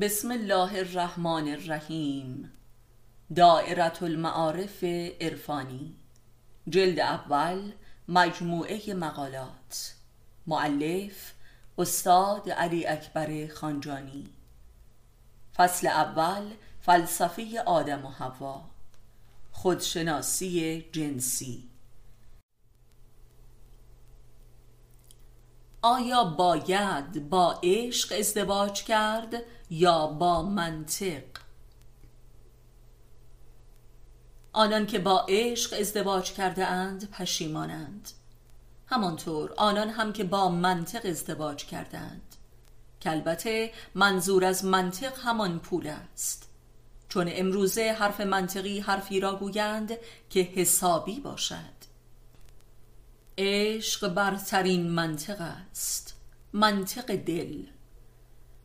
بسم الله الرحمن الرحیم. دائرة المعارف عرفانی. جلد اول مجموعه مقالات. معلف استاد علی اکبر خانجانی. فصل اول فلسفه آدم و حوا. خودشناسی جنسی. آیا باید با عشق ازدواج کرد یا با منطق؟ آنان که با عشق ازدواج کرده اند پشیمانند. همانطور آنان هم که با منطق ازدواج کردند که البته منظور از منطق همان پول است. چون امروزه حرف منطقی حرفی را گویند که حسابی باشد. عشق برترین منطق است منطق دل.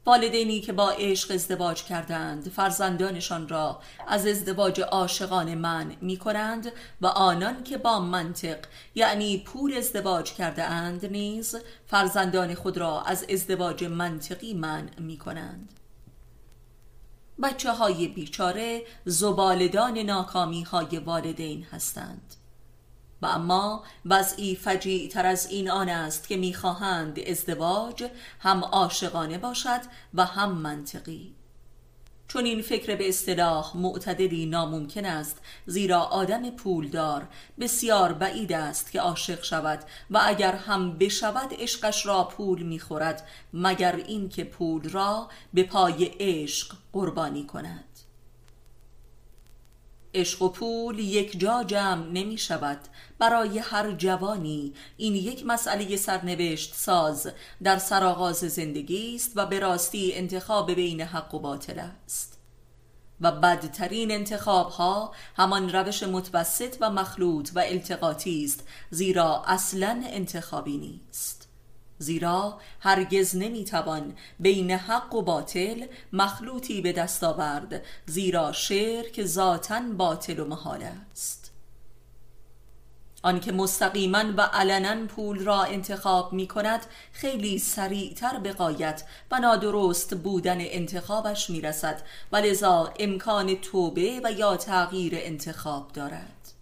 والدینی که با عشق ازدواج کردند فرزندانشان را از ازدواج عاشقانه من می کنند و آنان که با منطق یعنی پول ازدواج کرده اند نیز فرزندان خود را از ازدواج منطقی من می کنند بچه های بیچاره زبالدان ناکامی های والدین هستند. و اما وضعی فجیع تر از این آن است که می‌خواهند ازدواج هم عاشقانه باشد و هم منطقی. چون این فکر به اصطلاح معتدلی ناممکن است زیرا آدم پولدار بسیار بعید است که عاشق شود و اگر هم بشود عشقش را پول می‌خورد مگر اینکه پول را به پای عشق قربانی کند. عشق و پول یک جا جمع نمی شود. برای هر جوانی این یک مسئله سرنوشت ساز. در سرآغاز زندگی است و به راستی انتخاب بین حق و باطل است. و بدترین انتخاب ها همان روش متوسط و مخلوط و التقاطی است زیرا اصلا انتخابی نیست. زیرا هرگز نمی‌توان بین حق و باطل مخلوطی به دست آورد زیرا شرک ذاتا باطل و محال است. آنکه مستقیما و علنا پول را انتخاب می کند خیلی سریعتر به قایت و نادرست بودن انتخابش می رسد و لذا امکان توبه و یا تغییر انتخاب دارد.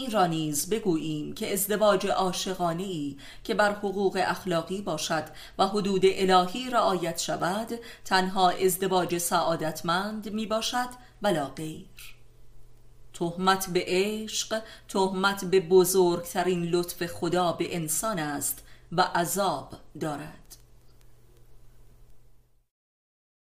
این را نیز بگوییم که ازدواج عاشقانه ای که بر حقوق اخلاقی باشد و حدود الهی رعایت شود تنها ازدواج سعادتمند می باشد ولا غیر. تهمت به عشق تهمت به بزرگترین لطف خدا به انسان است و عذاب دارد.